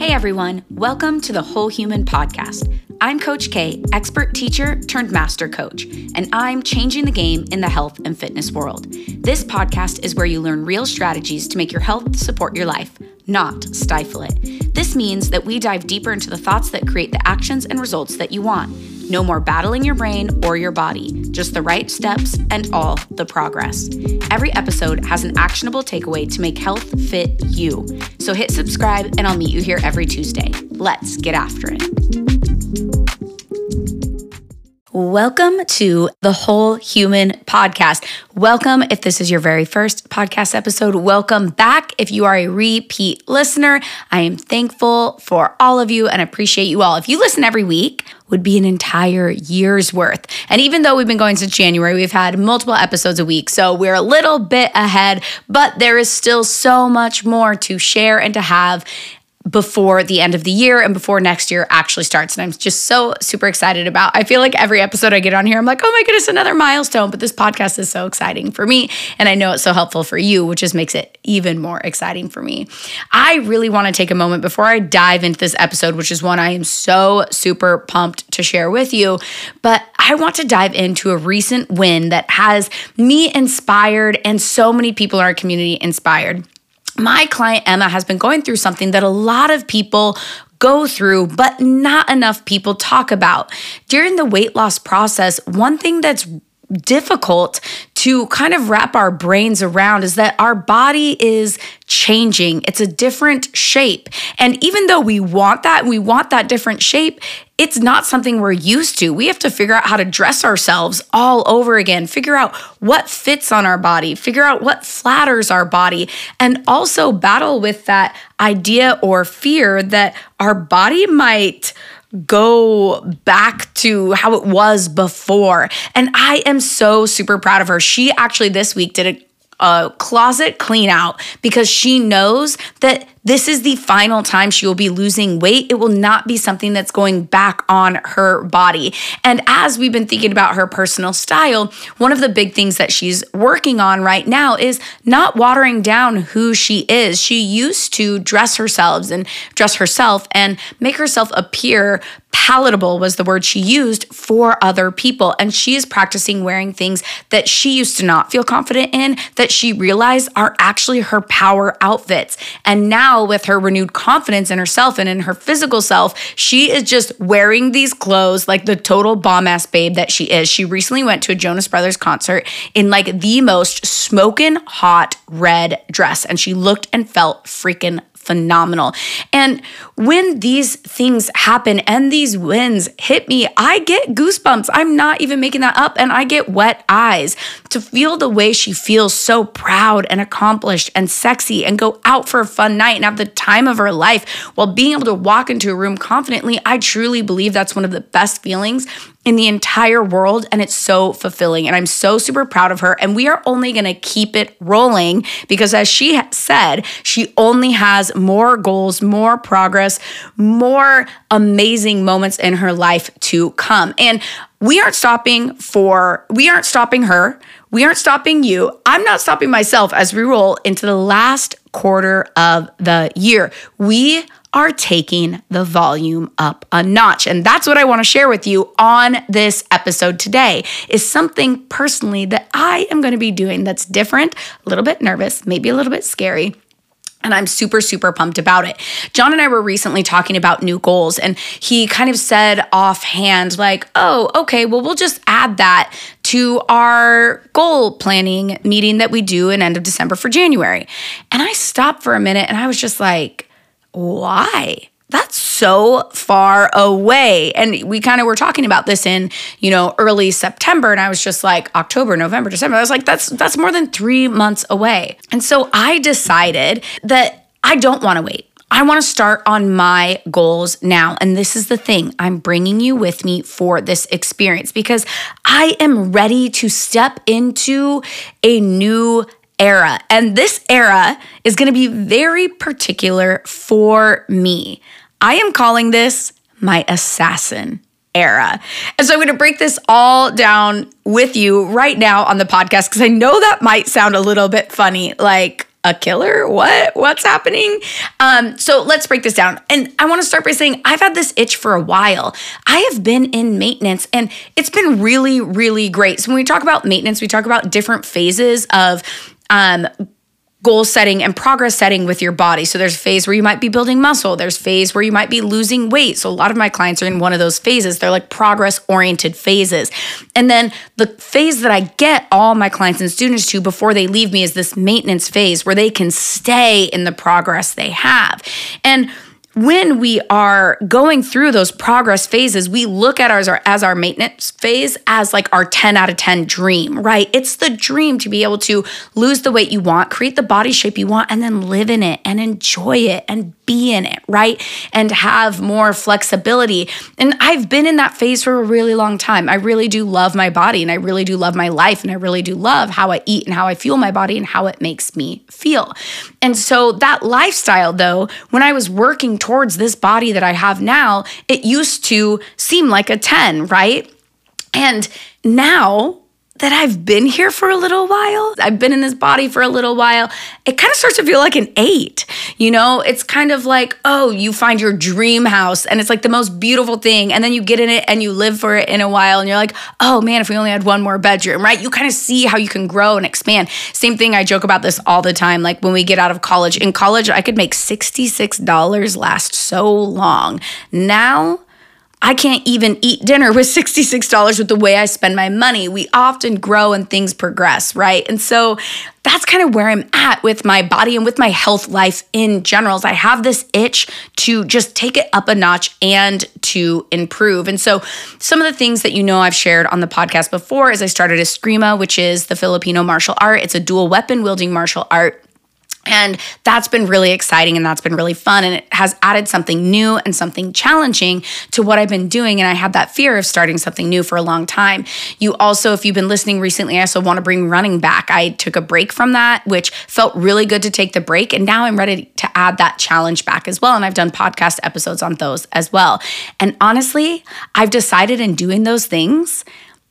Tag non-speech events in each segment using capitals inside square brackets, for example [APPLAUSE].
Hey everyone, welcome to the Whole Human Podcast. I'm Coach K, expert teacher turned master coach, and I'm changing the game in the health and fitness world. This podcast is where you learn real strategies to make your health support your life, not stifle it. This means that we dive deeper into the thoughts that create the actions and results that you want. No more battling your brain or your body, just the right steps and all the progress. Every episode has an actionable takeaway to make health fit you. So hit subscribe, and I'll meet you here every Tuesday. Let's get after it. Welcome to the Whole Human Podcast. Welcome if this is your very first podcast episode. Welcome back if you are a repeat listener. I am thankful for all of you and appreciate you all. If you listen every week, would be an entire year's worth. And even though we've been going since January, we've had multiple episodes a week. So we're a little bit ahead, but there is still so much more to share and to have before the end of the year and before next year actually starts. And I'm just so super excited about. I feel like every episode I get on here, I'm like, oh my goodness, another milestone. But this podcast is so exciting for me. And I know it's so helpful for you, which just makes it even more exciting for me. I really want to take a moment before I dive into this episode, which is one I am so super pumped to share with you. But I want to dive into a recent win that has me inspired and so many people in our community inspired my client Emma has been going through something that a lot of people go through, but not enough people talk about. During the weight loss process, one thing that's difficult to kind of wrap our brains around is that our body is changing. It's a different shape. And even though we want that, we want that different shape, it's not something we're used to. We have to figure out how to dress ourselves all over again, figure out what fits on our body, figure out what flatters our body, and also battle with that idea or fear that our body might go back to how it was before. And I am so super proud of her. She actually this week did a a closet clean out because she knows that this is the final time she will be losing weight. It will not be something that's going back on her body. And as we've been thinking about her personal style, one of the big things that she's working on right now is not watering down who she is. She used to dress herself and dress herself and make herself appear palatable was the word she used for other people. And she is practicing wearing things that she used to not feel confident in, that she realized are actually her power outfits. And now, with her renewed confidence in herself and in her physical self, she is just wearing these clothes like the total bomb ass babe that she is. She recently went to a Jonas Brothers concert in like the most smoking hot red dress, and she looked and felt freaking phenomenal. And when these things happen and these wins hit me, I get goosebumps. I'm not even making that up. And I get wet eyes to feel the way she feels so proud and accomplished and sexy and go out for a fun night and have the time of her life while being able to walk into a room confidently. I truly believe that's one of the best feelings in the entire world and it's so fulfilling and I'm so super proud of her and we are only going to keep it rolling because as she said she only has more goals more progress more amazing moments in her life to come and we aren't stopping for we aren't stopping her we aren't stopping you I'm not stopping myself as we roll into the last quarter of the year we are taking the volume up a notch. And that's what I want to share with you on this episode today is something personally that I am going to be doing that's different, a little bit nervous, maybe a little bit scary. And I'm super, super pumped about it. John and I were recently talking about new goals, and he kind of said offhand, like, oh, okay, well, we'll just add that to our goal planning meeting that we do in end of December for January. And I stopped for a minute and I was just like, why? That's so far away. And we kind of were talking about this in, you know, early September and I was just like October, November, December. I was like that's that's more than 3 months away. And so I decided that I don't want to wait. I want to start on my goals now. And this is the thing I'm bringing you with me for this experience because I am ready to step into a new era. And this era is going to be very particular for me. I am calling this my assassin era. And so I'm going to break this all down with you right now on the podcast because I know that might sound a little bit funny. Like, a killer? What? What's happening? Um, so let's break this down. And I want to start by saying I've had this itch for a while. I have been in maintenance and it's been really, really great. So when we talk about maintenance, we talk about different phases of um, goal setting and progress setting with your body. So there's a phase where you might be building muscle, there's phase where you might be losing weight. So a lot of my clients are in one of those phases. They're like progress oriented phases. And then the phase that I get all my clients and students to before they leave me is this maintenance phase where they can stay in the progress they have. And when we are going through those progress phases, we look at ours as our maintenance phase as like our 10 out of 10 dream, right? It's the dream to be able to lose the weight you want, create the body shape you want, and then live in it and enjoy it and be in it, right? And have more flexibility. And I've been in that phase for a really long time. I really do love my body and I really do love my life and I really do love how I eat and how I fuel my body and how it makes me feel. And so that lifestyle, though, when I was working towards this body that I have now, it used to seem like a 10, right? And now that I've been here for a little while, I've been in this body for a little while, it kind of starts to feel like an eight. You know, it's kind of like, oh, you find your dream house and it's like the most beautiful thing. And then you get in it and you live for it in a while and you're like, oh man, if we only had one more bedroom, right? You kind of see how you can grow and expand. Same thing, I joke about this all the time. Like when we get out of college, in college, I could make $66 last so long. Now, I can't even eat dinner with [LAUGHS] $66 with the way I spend my money. We often grow and things progress, right? And so that's kind of where I'm at with my body and with my health life in general. Is I have this itch to just take it up a notch and to improve. And so some of the things that you know I've shared on the podcast before is I started Eskrima, which is the Filipino martial art. It's a dual weapon wielding martial art and that's been really exciting and that's been really fun. And it has added something new and something challenging to what I've been doing. And I had that fear of starting something new for a long time. You also, if you've been listening recently, I also want to bring running back. I took a break from that, which felt really good to take the break. And now I'm ready to add that challenge back as well. And I've done podcast episodes on those as well. And honestly, I've decided in doing those things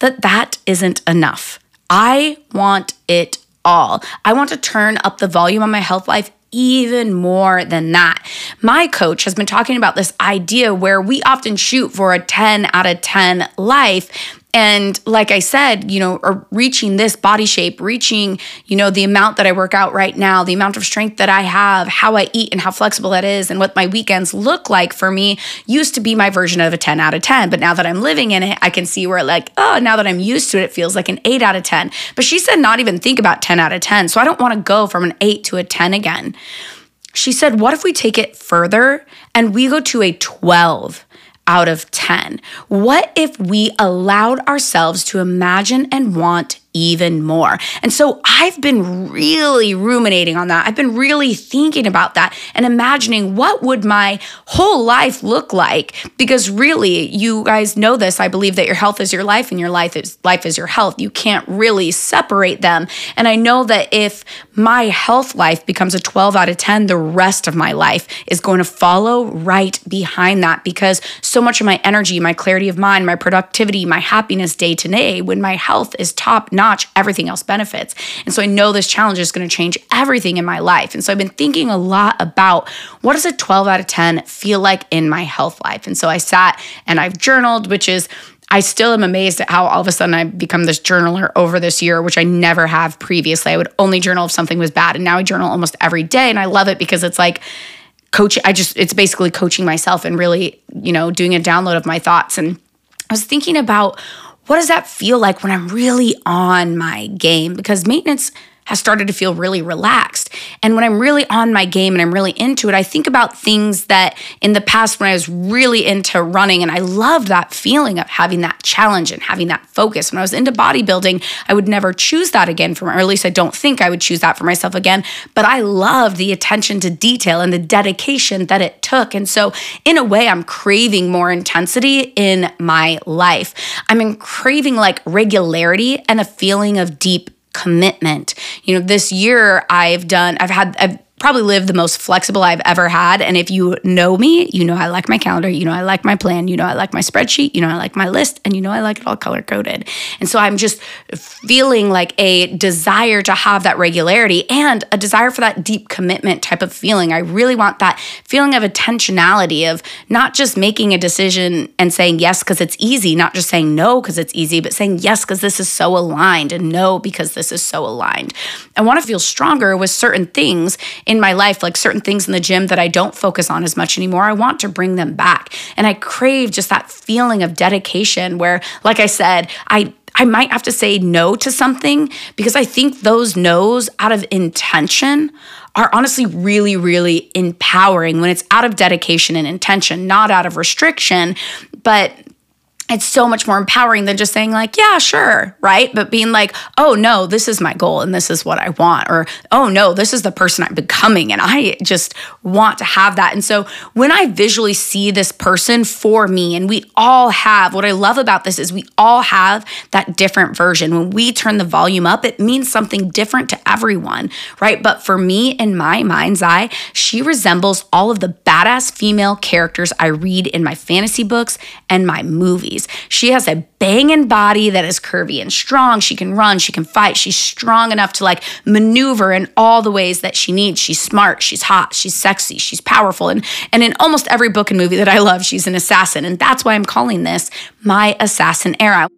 that that isn't enough. I want it all. I want to turn up the volume on my health life even more than that. My coach has been talking about this idea where we often shoot for a 10 out of 10 life and like I said, you know, reaching this body shape, reaching, you know, the amount that I work out right now, the amount of strength that I have, how I eat and how flexible that is, and what my weekends look like for me used to be my version of a 10 out of 10. But now that I'm living in it, I can see where, like, oh, now that I'm used to it, it feels like an 8 out of 10. But she said not even think about 10 out of 10. So I don't want to go from an 8 to a 10 again. She said, what if we take it further and we go to a 12? Out of 10? What if we allowed ourselves to imagine and want even more. And so I've been really ruminating on that. I've been really thinking about that and imagining what would my whole life look like because really you guys know this. I believe that your health is your life and your life is life is your health. You can't really separate them. And I know that if my health life becomes a 12 out of 10, the rest of my life is going to follow right behind that because so much of my energy, my clarity of mind, my productivity, my happiness day to day when my health is top notch, everything else benefits. And so I know this challenge is going to change everything in my life. And so I've been thinking a lot about what does a 12 out of 10 feel like in my health life? And so I sat and I've journaled, which is I still am amazed at how all of a sudden I've become this journaler over this year, which I never have previously. I would only journal if something was bad. And now I journal almost every day. And I love it because it's like, coach i just it's basically coaching myself and really you know doing a download of my thoughts and i was thinking about what does that feel like when I'm really on my game? Because maintenance has started to feel really relaxed. And when I'm really on my game and I'm really into it, I think about things that in the past when I was really into running and I loved that feeling of having that challenge and having that focus. When I was into bodybuilding, I would never choose that again for, or at least I don't think I would choose that for myself again. But I loved the attention to detail and the dedication that it took. And so, in a way, I'm craving more intensity in my life. I'm craving like regularity and a feeling of deep commitment. You know, this year I've done, I've had, I've probably live the most flexible I've ever had. And if you know me, you know I like my calendar, you know I like my plan, you know I like my spreadsheet, you know I like my list, and you know I like it all color coded. And so I'm just feeling like a desire to have that regularity and a desire for that deep commitment type of feeling. I really want that feeling of intentionality of not just making a decision and saying yes because it's easy, not just saying no because it's easy, but saying yes because this is so aligned and no because this is so aligned. I want to feel stronger with certain things in my life, like certain things in the gym that I don't focus on as much anymore. I want to bring them back. And I crave just that feeling of dedication where, like I said, I I might have to say no to something because I think those no's out of intention are honestly really, really empowering when it's out of dedication and intention, not out of restriction. But it's so much more empowering than just saying like yeah sure right? But being like oh no this is my goal and this is what i want or oh no this is the person i'm becoming and i just want to have that. And so when i visually see this person for me and we all have what i love about this is we all have that different version. When we turn the volume up it means something different to everyone right? But for me in my mind's eye she resembles all of the badass female characters i read in my fantasy books and my movies she has a banging body that is curvy and strong. She can run, she can fight. She's strong enough to like maneuver in all the ways that she needs. She's smart, she's hot, she's sexy, she's powerful. And, and in almost every book and movie that I love, she's an assassin. And that's why I'm calling this my assassin era.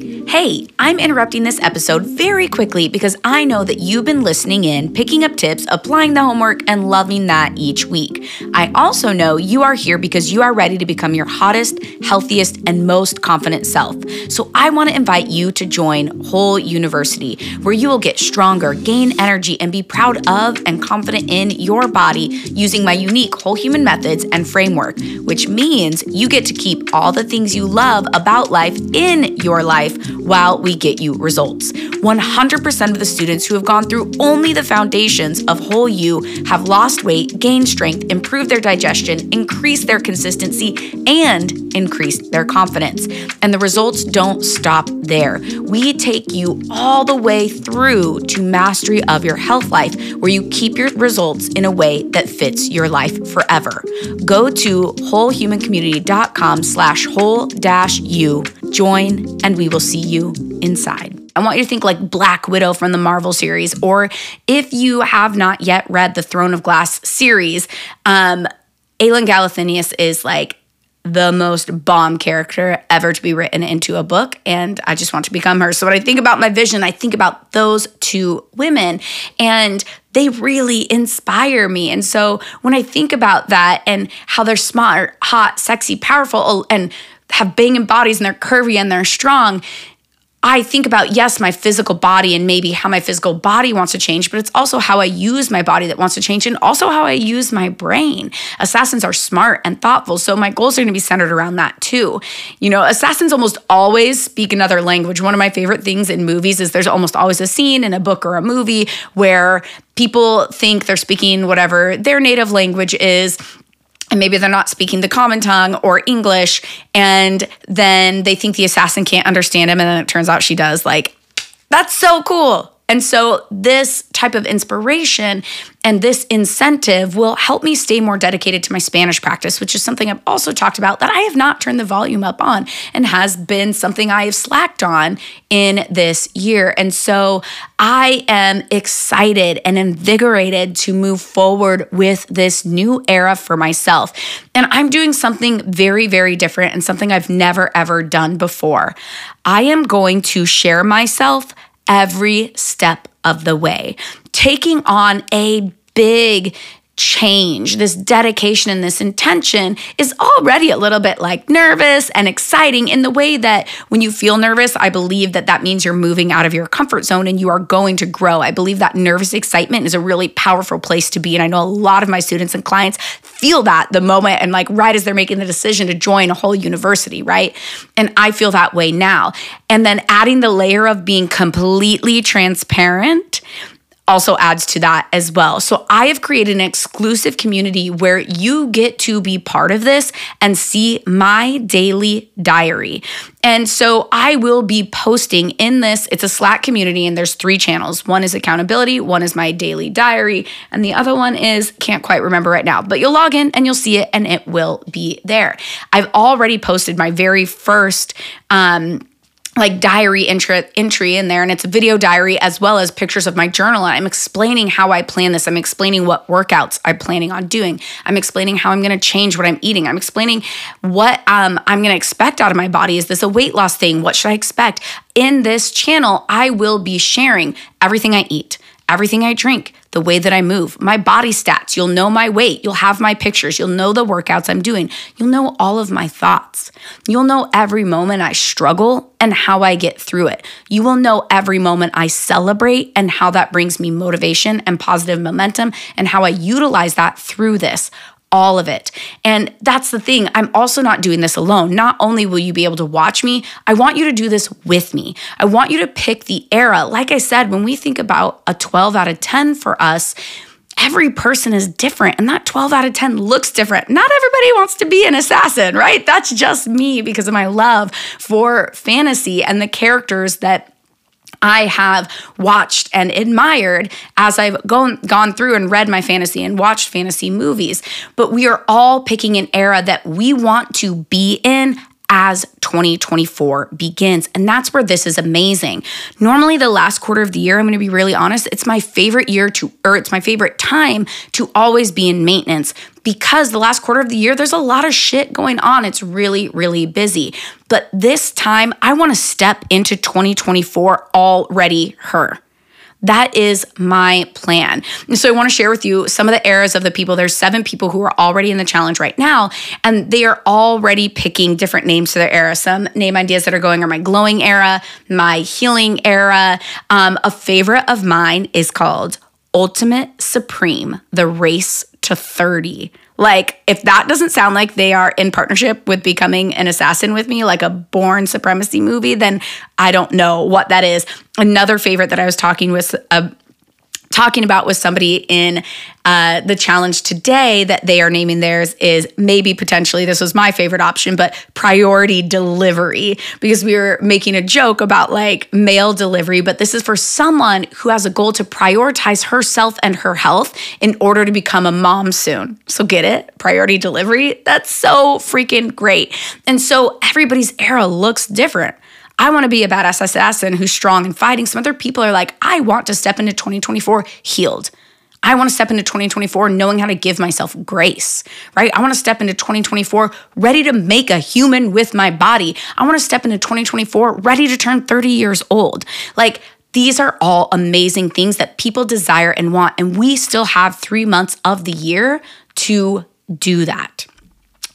Hey, I'm interrupting this episode very quickly because I know that you've been listening in, picking up tips, applying the homework, and loving that each week. I also know you are here because you are ready to become your hottest, healthiest, and most confident self. So I want to invite you to join Whole University, where you will get stronger, gain energy, and be proud of and confident in your body using my unique whole human methods and framework, which means you get to keep all the things you love about life in your life while we get you results. 100% of the students who have gone through only the foundations of Whole You have lost weight, gained strength, improved their digestion, increased their consistency, and increased their confidence. And the results don't stop there. We take you all the way through to mastery of your health life, where you keep your results in a way that fits your life forever. Go to wholehumancommunity.com slash whole dash you, join, and we will see you inside. I want you to think like Black Widow from the Marvel series, or if you have not yet read the Throne of Glass series, um, Aelin Galathynius is like the most bomb character ever to be written into a book and I just want to become her. So when I think about my vision, I think about those two women and they really inspire me. And so when I think about that and how they're smart, hot, sexy, powerful and have banging bodies and they're curvy and they're strong, I think about, yes, my physical body and maybe how my physical body wants to change, but it's also how I use my body that wants to change and also how I use my brain. Assassins are smart and thoughtful. So my goals are going to be centered around that too. You know, assassins almost always speak another language. One of my favorite things in movies is there's almost always a scene in a book or a movie where people think they're speaking whatever their native language is and maybe they're not speaking the common tongue or English, and then they think the assassin can't understand him, and then it turns out she does. Like, that's so cool. And so, this type of inspiration and this incentive will help me stay more dedicated to my Spanish practice, which is something I've also talked about that I have not turned the volume up on and has been something I have slacked on in this year. And so, I am excited and invigorated to move forward with this new era for myself. And I'm doing something very, very different and something I've never, ever done before. I am going to share myself every step of the way, taking on a big change, this dedication and this intention is already a little bit like nervous and exciting in the way that when you feel nervous, I believe that that means you're moving out of your comfort zone and you are going to grow. I believe that nervous excitement is a really powerful place to be. And I know a lot of my students and clients feel that the moment and like right as they're making the decision to join a whole university, right? And I feel that way now. And then adding the layer of being completely transparent also adds to that as well. So I have created an exclusive community where you get to be part of this and see my daily diary. And so I will be posting in this, it's a Slack community, and there's three channels. One is accountability, one is my daily diary, and the other one is can't quite remember right now, but you'll log in and you'll see it and it will be there. I've already posted my very first um, like diary entry, entry in there and it's a video diary as well as pictures of my journal. And i'm explaining how i plan this. I'm explaining what workouts i'm planning on doing. I'm explaining how i'm going to change what i'm eating. I'm explaining what um, i'm going to expect out of my body. Is this a weight loss thing? What should i expect? In this channel i will be sharing everything i eat everything I drink, the way that I move, my body stats. You'll know my weight. You'll have my pictures. You'll know the workouts I'm doing. You'll know all of my thoughts. You'll know every moment I struggle and how I get through it. You will know every moment I celebrate and how that brings me motivation and positive momentum and how I utilize that through this all of it. And that's the thing. I'm also not doing this alone. Not only will you be able to watch me, I want you to do this with me. I want you to pick the era. Like I said, when we think about a 12 out of 10 for us, every person is different and that 12 out of 10 looks different. Not everybody wants to be an assassin, right? That's just me because of my love for fantasy and the characters that I have watched and admired as I've gone, gone through and read my fantasy and watched fantasy movies. But we are all picking an era that we want to be in as 2024 begins. And that's where this is amazing. Normally, the last quarter of the year, I'm going to be really honest, it's my favorite year to, or it's my favorite time to always be in maintenance because the last quarter of the year, there's a lot of shit going on. It's really, really busy. But this time, I want to step into 2024 already her. That is my plan. And so I want to share with you some of the eras of the people. There's seven people who are already in the challenge right now, and they are already picking different names to their era. Some name ideas that are going are my glowing era, my healing era. Um, a favorite of mine is called Ultimate Supreme, the race to 30. Like, if that doesn't sound like they are in partnership with becoming an assassin with me, like a Bourne Supremacy movie, then I don't know what that is. Another favorite that I was talking with a talking about with somebody in uh, the challenge today that they are naming theirs is maybe potentially this was my favorite option, but priority delivery because we were making a joke about like mail delivery, but this is for someone who has a goal to prioritize herself and her health in order to become a mom soon. So get it? Priority delivery? That's so freaking great. And so everybody's era looks different. I want to be a badass assassin who's strong and fighting. Some other people are like, I want to step into 2024 healed. I want to step into 2024 knowing how to give myself grace, right? I want to step into 2024 ready to make a human with my body. I want to step into 2024 ready to turn 30 years old. Like, these are all amazing things that people desire and want. And we still have three months of the year to do that.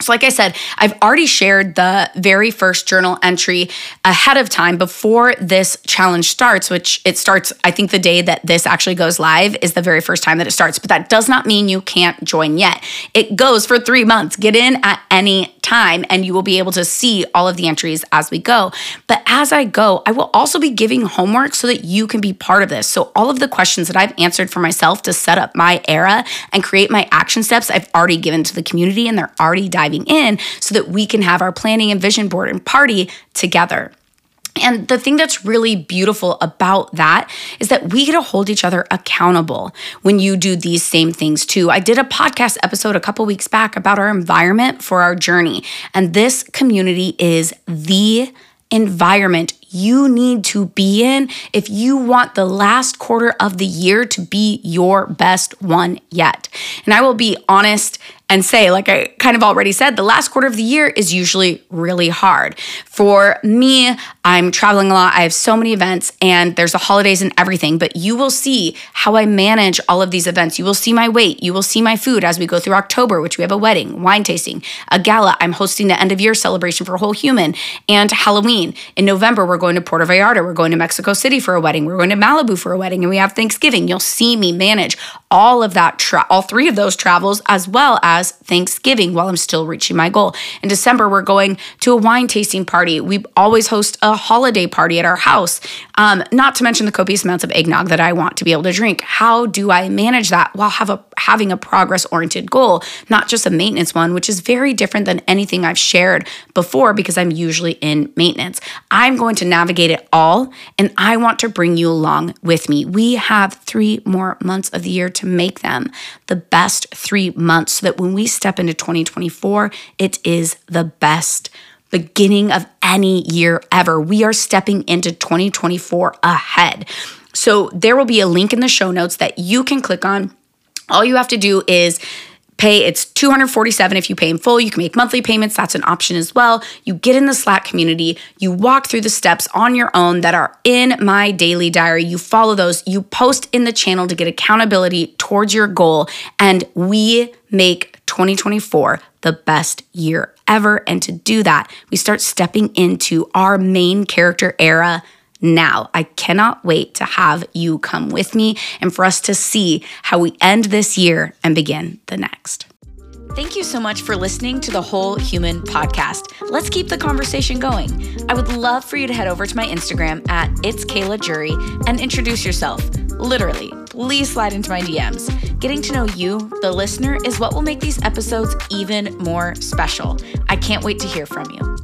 So, like I said, I've already shared the very first journal entry ahead of time before this challenge starts, which it starts, I think the day that this actually goes live is the very first time that it starts. But that does not mean you can't join yet. It goes for three months. Get in at any time and you will be able to see all of the entries as we go. But as I go, I will also be giving homework so that you can be part of this. So, all of the questions that I've answered for myself to set up my era and create my action steps, I've already given to the community and they're already diving in so that we can have our planning and vision board and party together. And the thing that's really beautiful about that is that we get to hold each other accountable when you do these same things too. I did a podcast episode a couple weeks back about our environment for our journey, and this community is the environment you need to be in if you want the last quarter of the year to be your best one yet. And I will be honest and say, like I kind of already said, the last quarter of the year is usually really hard. For me, I'm traveling a lot. I have so many events and there's the holidays and everything, but you will see how I manage all of these events. You will see my weight. You will see my food as we go through October, which we have a wedding, wine tasting, a gala. I'm hosting the end of year celebration for Whole Human and Halloween. In November, we're going to Puerto Vallarta. We're going to Mexico City for a wedding. We're going to Malibu for a wedding and we have Thanksgiving. You'll see me manage all of that, tra- all three of those travels as well as as Thanksgiving while I'm still reaching my goal. In December, we're going to a wine tasting party. We always host a holiday party at our house, um, not to mention the copious amounts of eggnog that I want to be able to drink. How do I manage that while a, having a progress oriented goal, not just a maintenance one, which is very different than anything I've shared before because I'm usually in maintenance? I'm going to navigate it all and I want to bring you along with me. We have three more months of the year to make them the best three months so that when we step into 2024, it is the best beginning of any year ever. We are stepping into 2024 ahead. So there will be a link in the show notes that you can click on. All you have to do is pay it's 247 if you pay in full. You can make monthly payments. That's an option as well. You get in the slack community. You walk through the steps on your own that are in my daily diary. You follow those. You post in the channel to get accountability towards your goal. And we make 2024 the best year ever and to do that we start stepping into our main character era now. I cannot wait to have you come with me and for us to see how we end this year and begin the next. Thank you so much for listening to the Whole Human podcast. Let's keep the conversation going. I would love for you to head over to my Instagram at It's Kayla Jury and introduce yourself. Literally, please slide into my DMs. Getting to know you, the listener, is what will make these episodes even more special. I can't wait to hear from you.